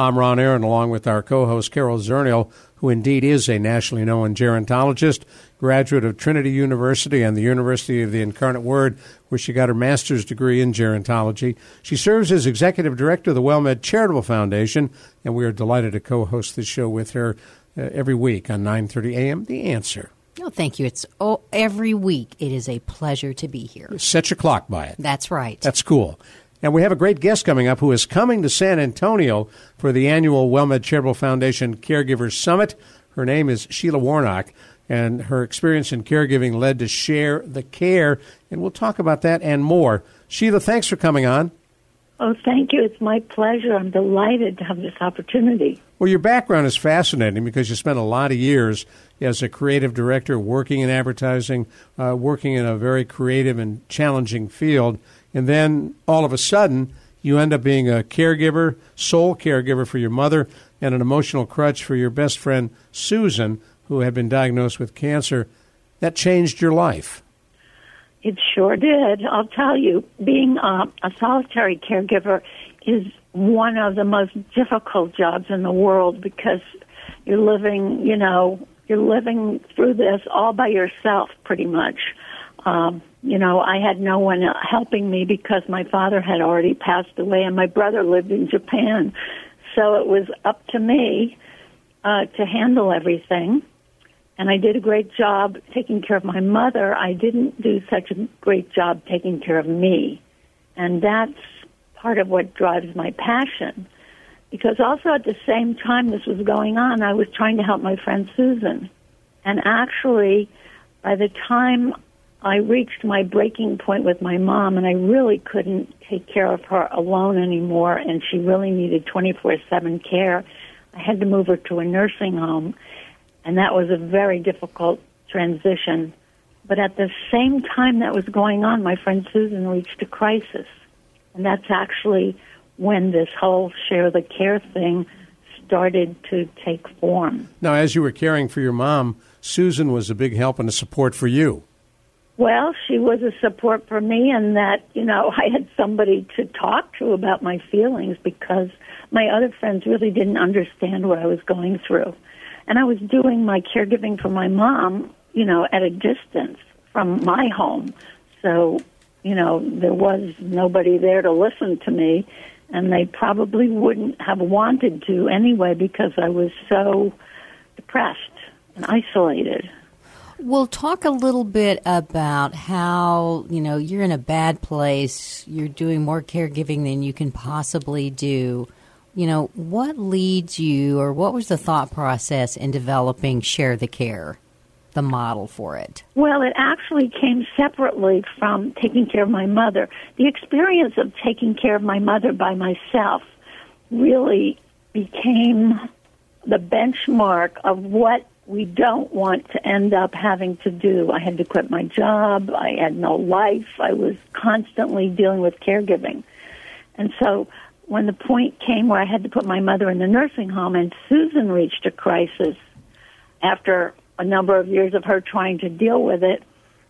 I'm Ron Aaron, along with our co host Carol Zernial, who indeed is a nationally known gerontologist, graduate of Trinity University and the University of the Incarnate Word, where she got her master's degree in gerontology. She serves as executive director of the WellMed Charitable Foundation, and we are delighted to co host this show with her uh, every week on 9.30 a.m. The Answer. Oh, thank you. It's oh, every week. It is a pleasure to be here. Set your clock by it. That's right. That's cool. And we have a great guest coming up who is coming to San Antonio for the annual WellMed Charitable Foundation Caregivers Summit. Her name is Sheila Warnock, and her experience in caregiving led to Share the Care. And we'll talk about that and more. Sheila, thanks for coming on. Oh, thank you. It's my pleasure. I'm delighted to have this opportunity. Well, your background is fascinating because you spent a lot of years as a creative director working in advertising, uh, working in a very creative and challenging field and then all of a sudden you end up being a caregiver, sole caregiver for your mother, and an emotional crutch for your best friend Susan, who had been diagnosed with cancer. That changed your life. It sure did. I'll tell you, being uh, a solitary caregiver is one of the most difficult jobs in the world because you're living, you know, you're living through this all by yourself pretty much. Um, you know, I had no one helping me because my father had already passed away and my brother lived in Japan. So it was up to me uh, to handle everything. And I did a great job taking care of my mother. I didn't do such a great job taking care of me. And that's part of what drives my passion. Because also at the same time this was going on, I was trying to help my friend Susan. And actually, by the time I reached my breaking point with my mom, and I really couldn't take care of her alone anymore, and she really needed 24 7 care. I had to move her to a nursing home, and that was a very difficult transition. But at the same time that was going on, my friend Susan reached a crisis. And that's actually when this whole share the care thing started to take form. Now, as you were caring for your mom, Susan was a big help and a support for you. Well, she was a support for me in that, you know, I had somebody to talk to about my feelings because my other friends really didn't understand what I was going through. And I was doing my caregiving for my mom, you know, at a distance from my home. So, you know, there was nobody there to listen to me, and they probably wouldn't have wanted to anyway because I was so depressed and isolated. We'll talk a little bit about how, you know, you're in a bad place, you're doing more caregiving than you can possibly do. You know, what leads you, or what was the thought process in developing Share the Care, the model for it? Well, it actually came separately from taking care of my mother. The experience of taking care of my mother by myself really became the benchmark of what we don't want to end up having to do. I had to quit my job. I had no life. I was constantly dealing with caregiving. And so when the point came where I had to put my mother in the nursing home and Susan reached a crisis after a number of years of her trying to deal with it,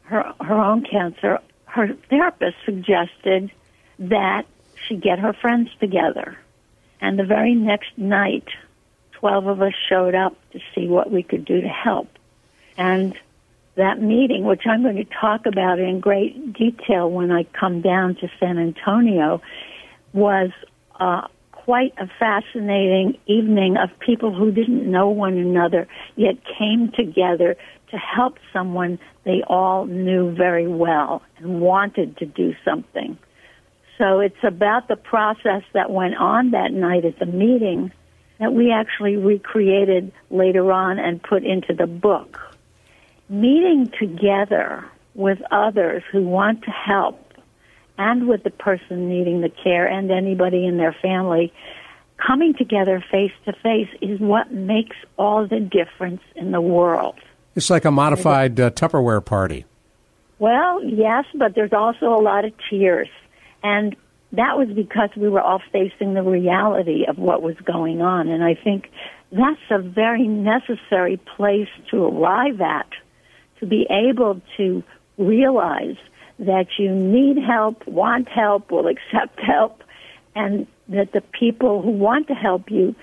her, her own cancer, her therapist suggested that she get her friends together. And the very next night, 12 of us showed up to see what we could do to help. And that meeting, which I'm going to talk about in great detail when I come down to San Antonio, was uh, quite a fascinating evening of people who didn't know one another yet came together to help someone they all knew very well and wanted to do something. So it's about the process that went on that night at the meeting that we actually recreated later on and put into the book. Meeting together with others who want to help and with the person needing the care and anybody in their family coming together face to face is what makes all the difference in the world. It's like a modified uh, Tupperware party. Well, yes, but there's also a lot of tears. And that was because we were all facing the reality of what was going on. And I think that's a very necessary place to arrive at, to be able to realize that you need help, want help, will accept help, and that the people who want to help you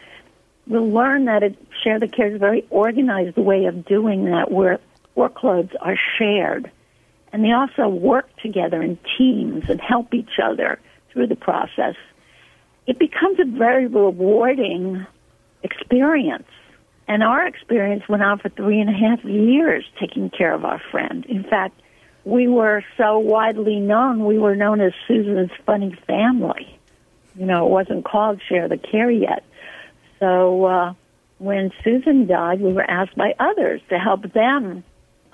will learn that it, Share the Care is a very organized way of doing that where workloads are shared. And they also work together in teams and help each other through the process. It becomes a very rewarding experience. And our experience went on for three and a half years taking care of our friend. In fact, we were so widely known, we were known as Susan's Funny Family. You know, it wasn't called Share the Care yet. So uh, when Susan died, we were asked by others to help them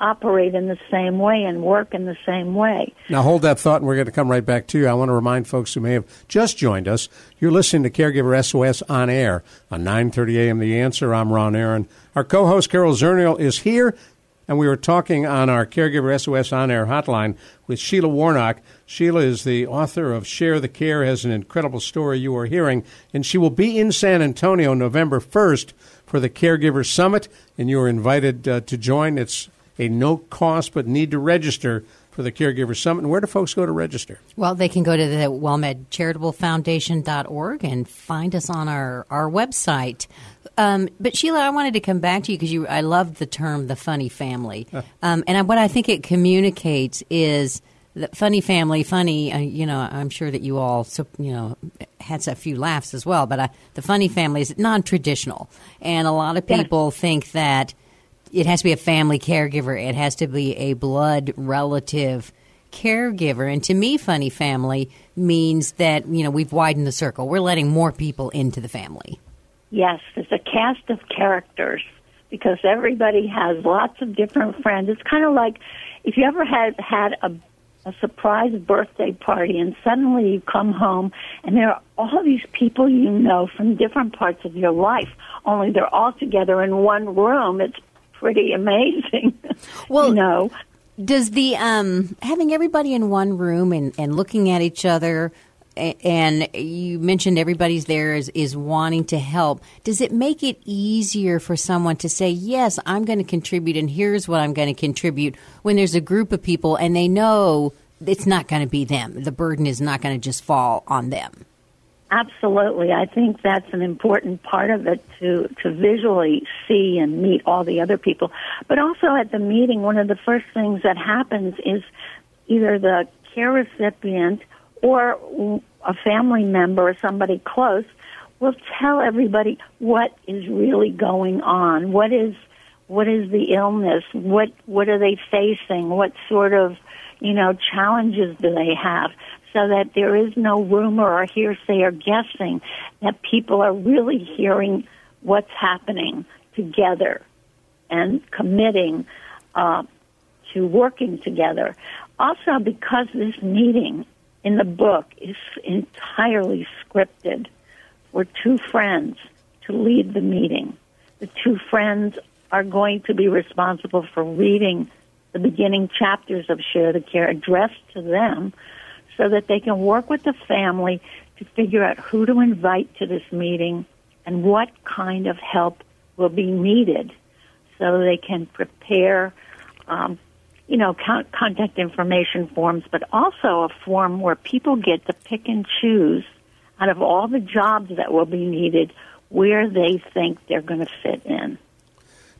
operate in the same way and work in the same way. Now, hold that thought, and we're going to come right back to you. I want to remind folks who may have just joined us, you're listening to Caregiver SOS on air on 9:30 a.m. The Answer. I'm Ron Aaron. Our co-host Carol Zernial is here and we were talking on our Caregiver SOS on air hotline with Sheila Warnock. Sheila is the author of Share the Care, has an incredible story you are hearing, and she will be in San Antonio November 1st for the Caregiver Summit, and you are invited uh, to join. It's a no cost, but need to register for the Caregiver Summit. And where do folks go to register? Well, they can go to the WellMedCharitableFoundation.org and find us on our, our website. Um, but Sheila, I wanted to come back to you because you, I love the term "the funny family," um, and what I think it communicates is that funny family, funny. Uh, you know, I'm sure that you all, you know, had a few laughs as well. But uh, the funny family is non-traditional, and a lot of people yeah. think that it has to be a family caregiver. It has to be a blood relative caregiver. And to me, funny family means that, you know, we've widened the circle. We're letting more people into the family. Yes, it's a cast of characters because everybody has lots of different friends. It's kind of like if you ever had had a a surprise birthday party and suddenly you come home and there are all these people you know from different parts of your life only they're all together in one room it's pretty amazing. Well, you know, does the um, having everybody in one room and, and looking at each other, and you mentioned everybody's there is, is wanting to help. Does it make it easier for someone to say, yes, I'm going to contribute, and here's what I'm going to contribute when there's a group of people and they know it's not going to be them? The burden is not going to just fall on them. Absolutely. I think that's an important part of it to, to visually see and meet all the other people. But also at the meeting, one of the first things that happens is either the care recipient or a family member or somebody close will tell everybody what is really going on. What is, what is the illness? What, what are they facing? What sort of, you know, challenges do they have? So that there is no rumor or hearsay or guessing that people are really hearing what's happening together and committing uh, to working together. Also, because this meeting in the book is entirely scripted for two friends to lead the meeting. The two friends are going to be responsible for reading the beginning chapters of Share the Care addressed to them so that they can work with the family to figure out who to invite to this meeting and what kind of help will be needed so they can prepare, um, you know, con- contact information forms, but also a form where people get to pick and choose out of all the jobs that will be needed where they think they're going to fit in.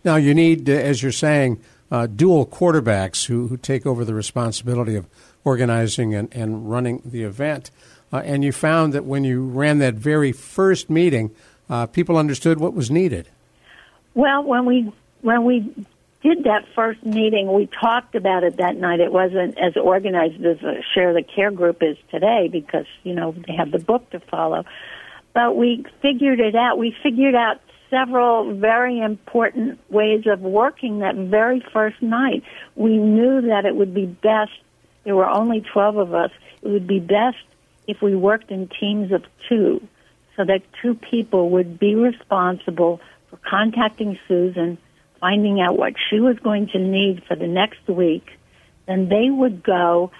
Now, you need, uh, as you're saying, uh, dual quarterbacks who, who take over the responsibility of organizing and, and running the event. Uh, and you found that when you ran that very first meeting, uh, people understood what was needed. Well, when we when we did that first meeting, we talked about it that night. It wasn't as organized as a Share the Care group is today because you know they have the book to follow. But we figured it out. We figured out several very important ways of working that very first night. We knew that it would be best there were only 12 of us, it would be best if we worked in teams of two so that two people would be responsible for contacting Susan, finding out what she was going to need for the next week. Then they would go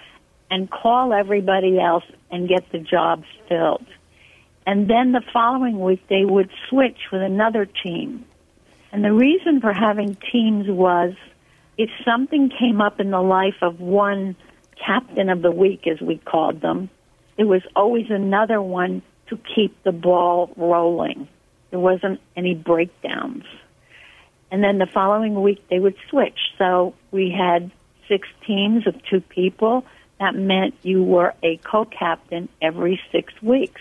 and call everybody else and get the jobs filled. And then the following week they would switch with another team. And the reason for having teams was if something came up in the life of one captain of the week, as we called them, there was always another one to keep the ball rolling. There wasn't any breakdowns. And then the following week they would switch. So we had six teams of two people. That meant you were a co-captain every six weeks.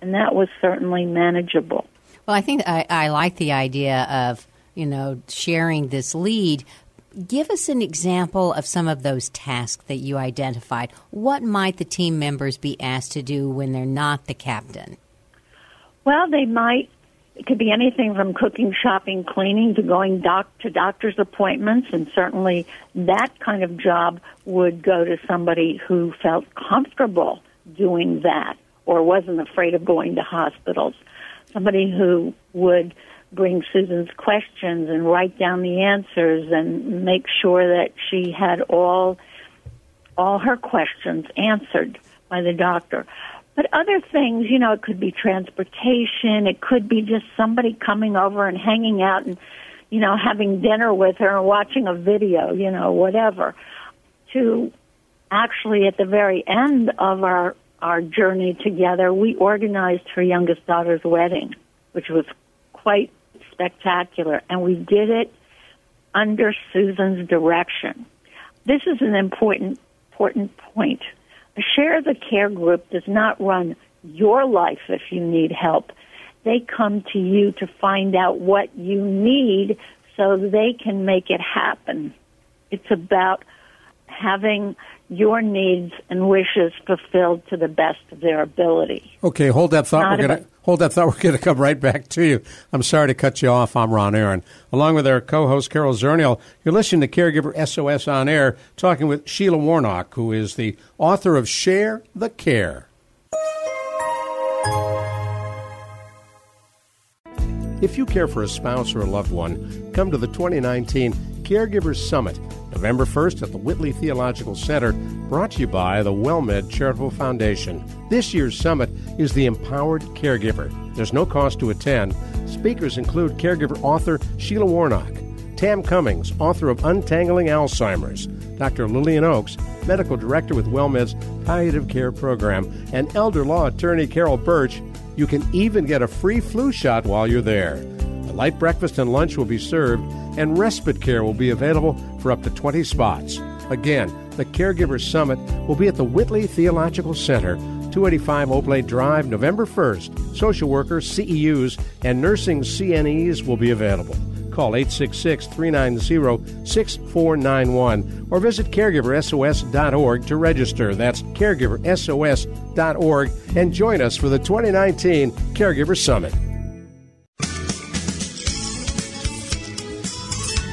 And that was certainly manageable. Well, I think I, I like the idea of, you know, sharing this lead, give us an example of some of those tasks that you identified. What might the team members be asked to do when they're not the captain? Well, they might. It could be anything from cooking, shopping, cleaning to going doc to doctor's appointments, and certainly that kind of job would go to somebody who felt comfortable doing that or wasn't afraid of going to hospitals. Somebody who would bring Susan's questions and write down the answers and make sure that she had all all her questions answered by the doctor. But other things, you know, it could be transportation, it could be just somebody coming over and hanging out and you know, having dinner with her and watching a video, you know, whatever. To actually at the very end of our our journey together, we organized her youngest daughter's wedding, which was quite spectacular, and we did it under Susan's direction. This is an important important point. A share of the care group does not run your life if you need help. They come to you to find out what you need so they can make it happen. It's about having your needs and wishes fulfilled to the best of their ability. Okay, hold that thought. Not we're going to hold that thought. We're going to come right back to you. I'm sorry to cut you off. I'm Ron Aaron, along with our co-host Carol Zernial. You're listening to Caregiver SOS on air, talking with Sheila Warnock, who is the author of Share the Care. If you care for a spouse or a loved one, come to the 2019 Caregivers Summit November 1st at the Whitley Theological Center, brought to you by the WellMed Charitable Foundation. This year's summit is the Empowered Caregiver. There's no cost to attend. Speakers include caregiver author Sheila Warnock, Tam Cummings, author of Untangling Alzheimer's, Dr. Lillian Oakes, medical director with WellMed's palliative care program, and elder law attorney Carol Birch. You can even get a free flu shot while you're there. A light breakfast and lunch will be served, and respite care will be available for up to 20 spots. Again, the Caregiver Summit will be at the Whitley Theological Center, 285 Oblate Drive, November 1st. Social workers, CEUs, and nursing CNEs will be available. Call 866 390 6491 or visit caregiversos.org to register. That's caregiversos.org and join us for the 2019 Caregiver Summit.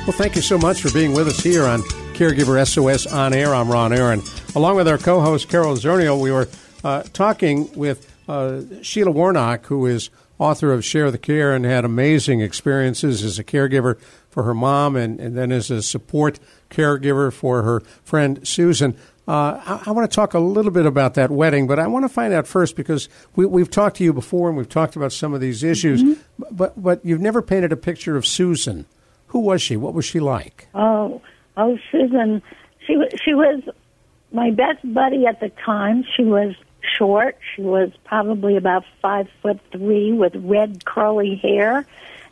Well, thank you so much for being with us here on Caregiver SOS On Air. I'm Ron Aaron. Along with our co host, Carol Zernial, we were uh, talking with uh, Sheila Warnock, who is author of Share the Care and had amazing experiences as a caregiver for her mom and, and then as a support caregiver for her friend Susan. Uh, I, I, want to talk a little bit about that wedding, but I want to find out first because we, have talked to you before and we've talked about some of these issues, mm-hmm. but but you've never painted a picture of Susan. Who was she? What was she like? Oh, oh, Susan. She she was my best buddy at the time. She was short. She was probably about five foot three with red curly hair,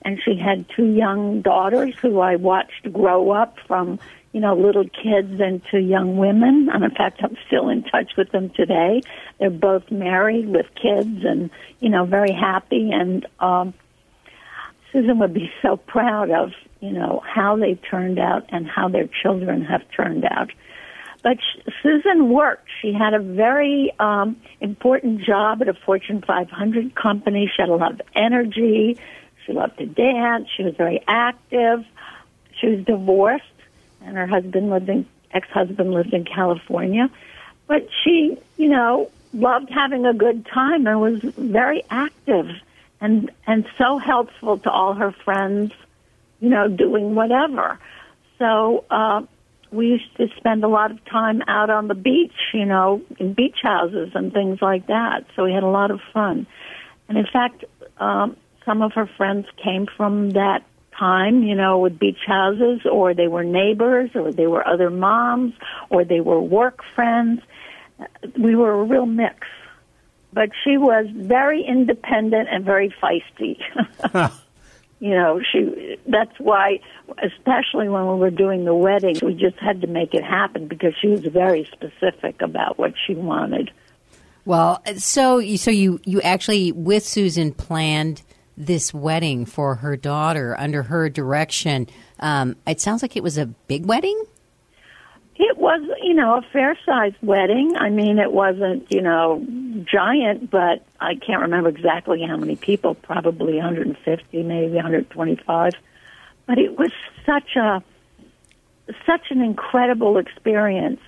and she had two young daughters who I watched grow up from you know little kids into young women. And in fact, I'm still in touch with them today. They're both married with kids, and you know very happy. And um, Susan would be so proud of you know, how they turned out and how their children have turned out. But Susan worked. She had a very um, important job at a Fortune 500 company. She had a lot of energy. She loved to dance. She was very active. She was divorced, and her husband lived in ex-husband lived in California. But she, you know, loved having a good time and was very active and and so helpful to all her friends, you know, doing whatever. So uh, we used to spend a lot of time out on the beach, you know, in beach houses and things like that. So we had a lot of fun. And in fact, um, some of her friends came from that time, you know, with beach houses, or they were neighbors, or they were other moms, or they were work friends. We were a real mix. But she was very independent and very feisty. you know, she that's why especially when we were doing the wedding, we just had to make it happen because she was very specific about what she wanted. Well, so so you you actually with Susan planned this wedding for her daughter under her direction. Um, it sounds like it was a big wedding. It was, you know, a fair sized wedding. I mean, it wasn't, you know, giant, but I can't remember exactly how many people, probably 150, maybe 125. But it was such a, such an incredible experience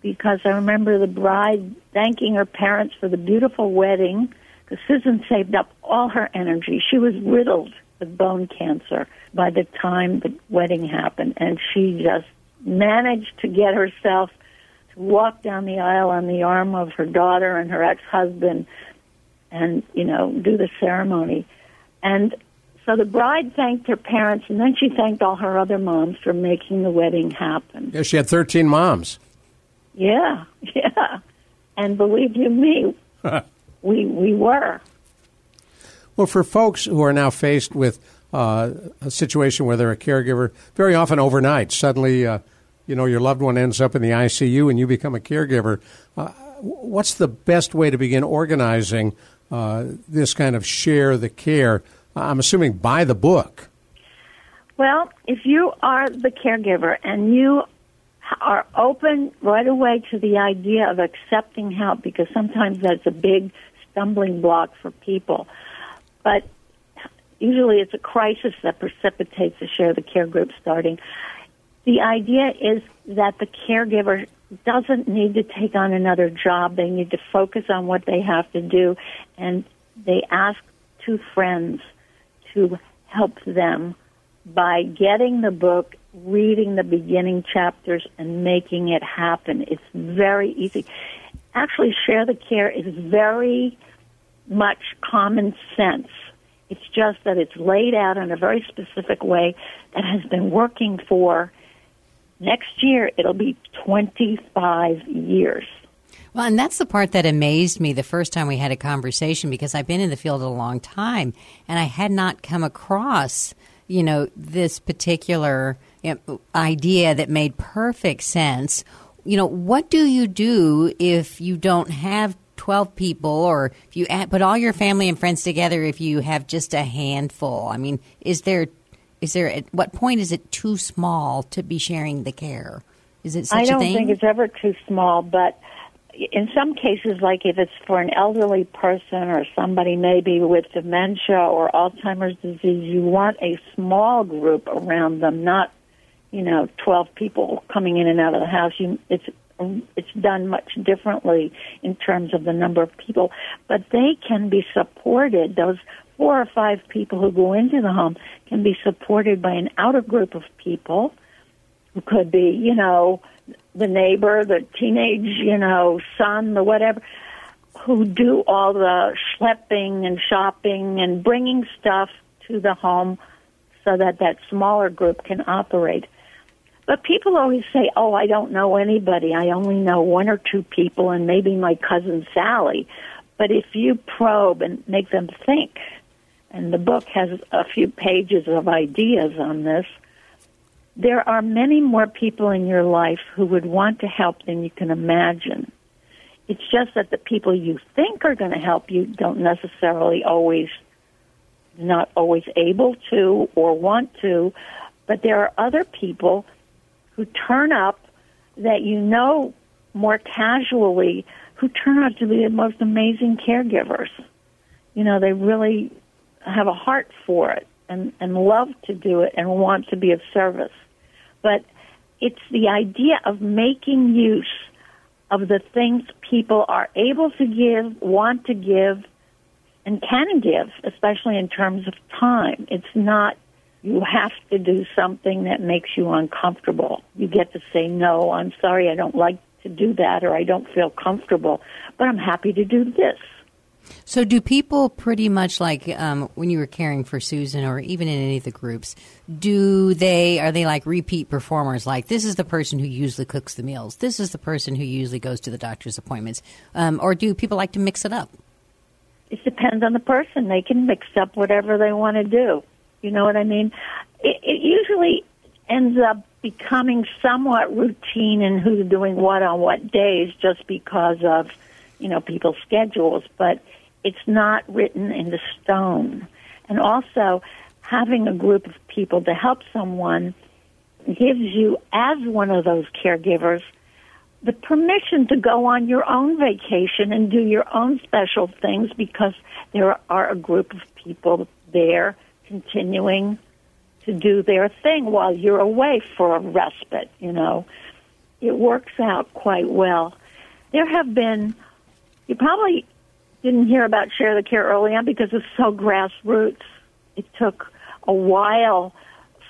because I remember the bride thanking her parents for the beautiful wedding because Susan saved up all her energy. She was riddled with bone cancer by the time the wedding happened, and she just managed to get herself to walk down the aisle on the arm of her daughter and her ex-husband and, you know, do the ceremony. And so the bride thanked her parents, and then she thanked all her other moms for making the wedding happen. Yeah, she had 13 moms. Yeah, yeah. And believe you me, we, we were. Well, for folks who are now faced with uh, a situation where they're a caregiver, very often overnight, suddenly, uh, you know, your loved one ends up in the ICU and you become a caregiver. Uh, what's the best way to begin organizing uh, this kind of share the care? I'm assuming by the book. Well, if you are the caregiver and you are open right away to the idea of accepting help, because sometimes that's a big stumbling block for people. But usually it's a crisis that precipitates a share the care group starting. The idea is that the caregiver doesn't need to take on another job. They need to focus on what they have to do, and they ask two friends to help them by getting the book, reading the beginning chapters, and making it happen. It's very easy. Actually, Share the Care is very much common sense. It's just that it's laid out in a very specific way that has been working for next year, it'll be 25 years. Well, and that's the part that amazed me the first time we had a conversation because I've been in the field a long time and I had not come across, you know, this particular you know, idea that made perfect sense. You know, what do you do if you don't have 12 people or if you add, put all your family and friends together if you have just a handful? I mean, is there is there at what point is it too small to be sharing the care? Is it such I don't think it's ever too small, but in some cases, like if it's for an elderly person or somebody maybe with dementia or Alzheimer's disease, you want a small group around them, not you know twelve people coming in and out of the house. You, it's it's done much differently in terms of the number of people, but they can be supported. Those four or five people who go into the home can be supported by an outer group of people who could be, you know, the neighbor, the teenage, you know, son, the whatever, who do all the schlepping and shopping and bringing stuff to the home so that that smaller group can operate. But people always say, "Oh, I don't know anybody. I only know one or two people, and maybe my cousin Sally." But if you probe and make them think, and the book has a few pages of ideas on this, there are many more people in your life who would want to help than you can imagine. It's just that the people you think are going to help you don't necessarily always, not always able to or want to, but there are other people who turn up that you know more casually who turn out to be the most amazing caregivers. You know, they really have a heart for it and, and love to do it and want to be of service. But it's the idea of making use of the things people are able to give, want to give, and can give, especially in terms of time. It's not you have to do something that makes you uncomfortable. You get to say, no, I'm sorry, I don't like to do that, or I don't feel comfortable, but I'm happy to do this. So, do people pretty much like um, when you were caring for Susan, or even in any of the groups, do they are they like repeat performers? Like this is the person who usually cooks the meals, this is the person who usually goes to the doctor's appointments, um, or do people like to mix it up? It depends on the person. They can mix up whatever they want to do. You know what I mean? It, it usually ends up becoming somewhat routine in who's doing what on what days, just because of you know people's schedules. But it's not written into stone. And also, having a group of people to help someone gives you, as one of those caregivers, the permission to go on your own vacation and do your own special things because there are a group of people there continuing to do their thing while you're away for a respite, you know. It works out quite well. There have been, you probably didn't hear about Share the Care early on because it's so grassroots. It took a while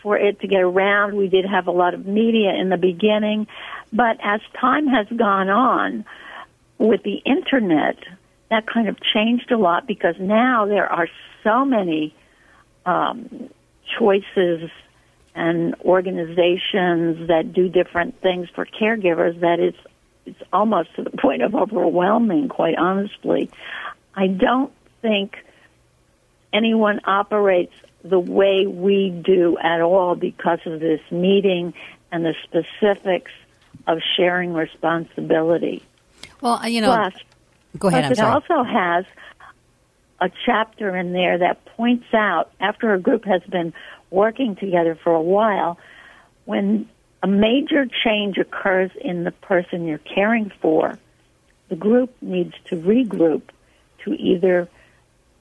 for it to get around. We did have a lot of media in the beginning, but as time has gone on with the internet, that kind of changed a lot because now there are so many um, choices and organizations that do different things for caregivers that it's it's almost to the point of overwhelming, quite honestly. I don't think anyone operates the way we do at all because of this meeting and the specifics of sharing responsibility. Well, you know, plus, go ahead. I'm it sorry. also has a chapter in there that points out after a group has been working together for a while, when a major change occurs in the person you're caring for, the group needs to regroup to either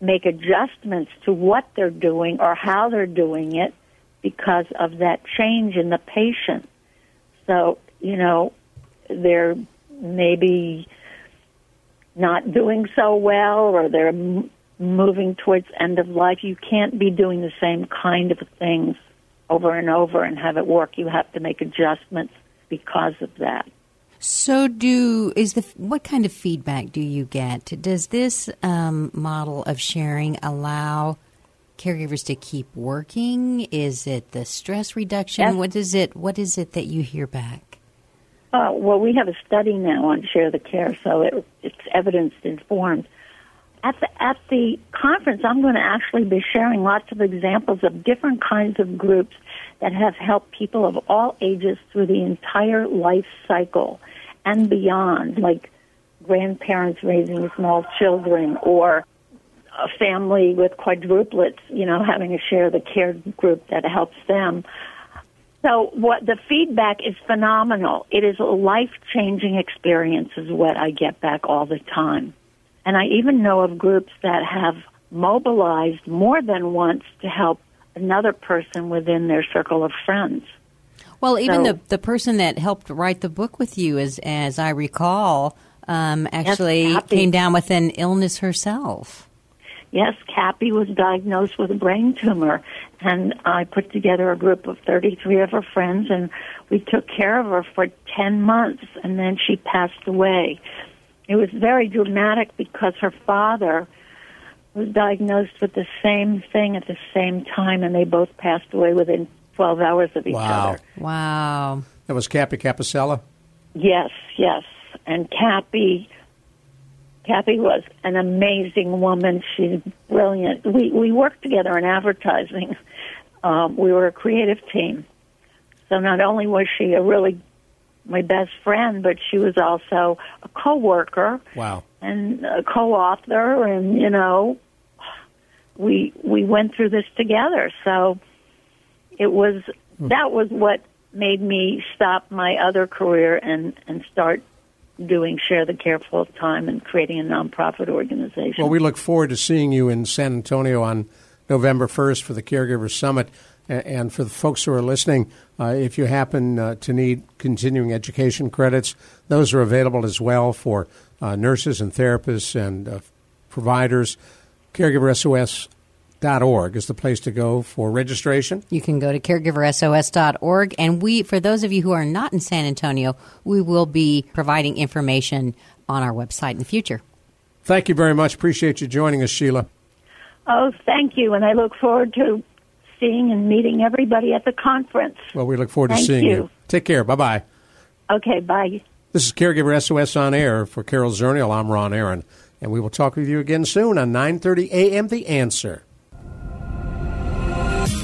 make adjustments to what they're doing or how they're doing it because of that change in the patient. So, you know, they're maybe not doing so well or they're moving towards end of life. You can't be doing the same kind of things over and over and have it work. You have to make adjustments because of that. So, do is the what kind of feedback do you get? Does this um, model of sharing allow caregivers to keep working? Is it the stress reduction? Yes. What is it? What is it that you hear back? Uh, well, we have a study now on share the care, so it, it's evidence informed. At the at the conference, I'm going to actually be sharing lots of examples of different kinds of groups that have helped people of all ages through the entire life cycle and beyond, like grandparents raising small children or a family with quadruplets, you know, having a share the care group that helps them. So what the feedback is phenomenal. It is a life changing experience is what I get back all the time. And I even know of groups that have mobilized more than once to help another person within their circle of friends. Well, even So- the the person that helped write the book with you, as as I recall, um, actually Kathy. came down with an illness herself. Yes, Cappy was diagnosed with a brain tumor, and I put together a group of 33 of her friends, and we took care of her for 10 months, and then she passed away. It was very dramatic because her father was diagnosed with the same thing at the same time, and they both passed away within 12 hours of each Wow. other. Wow. That was Cappy Capossela. Yes, yes. And Cappy, Cappy was an amazing woman. She's brilliant. We we worked together in advertising. Um, we were a creative team. So not only was she a really my best friend, but she was also a coworker Wow. and a co-author, and you know, we we went through this together. So it was hmm. that was what made me stop my other career and and start doing share the care full time and creating a nonprofit organization. Well, we look forward to seeing you in San Antonio on November 1st for the Caregivers Summit. A- And for the folks who are listening, uh, if you happen uh, to need continuing education credits, those are available as well for uh, nurses and therapists and uh, providers. caregiversos.org is the place to go for registration. You can go to caregiversos.org. And we, for those of you who are not in San Antonio, we will be providing information on our website in the future. Thank you very much. Appreciate you joining us, Sheila. Oh, thank you. And I look forward to seeing and meeting everybody at the conference. Well, we look forward to seeing you. you. Take care. Bye bye. Okay, bye. This is Caregiver SOS on air for Carol Zernial. I'm Ron Aaron, and we will talk with you again soon on 9:30 a.m. The Answer.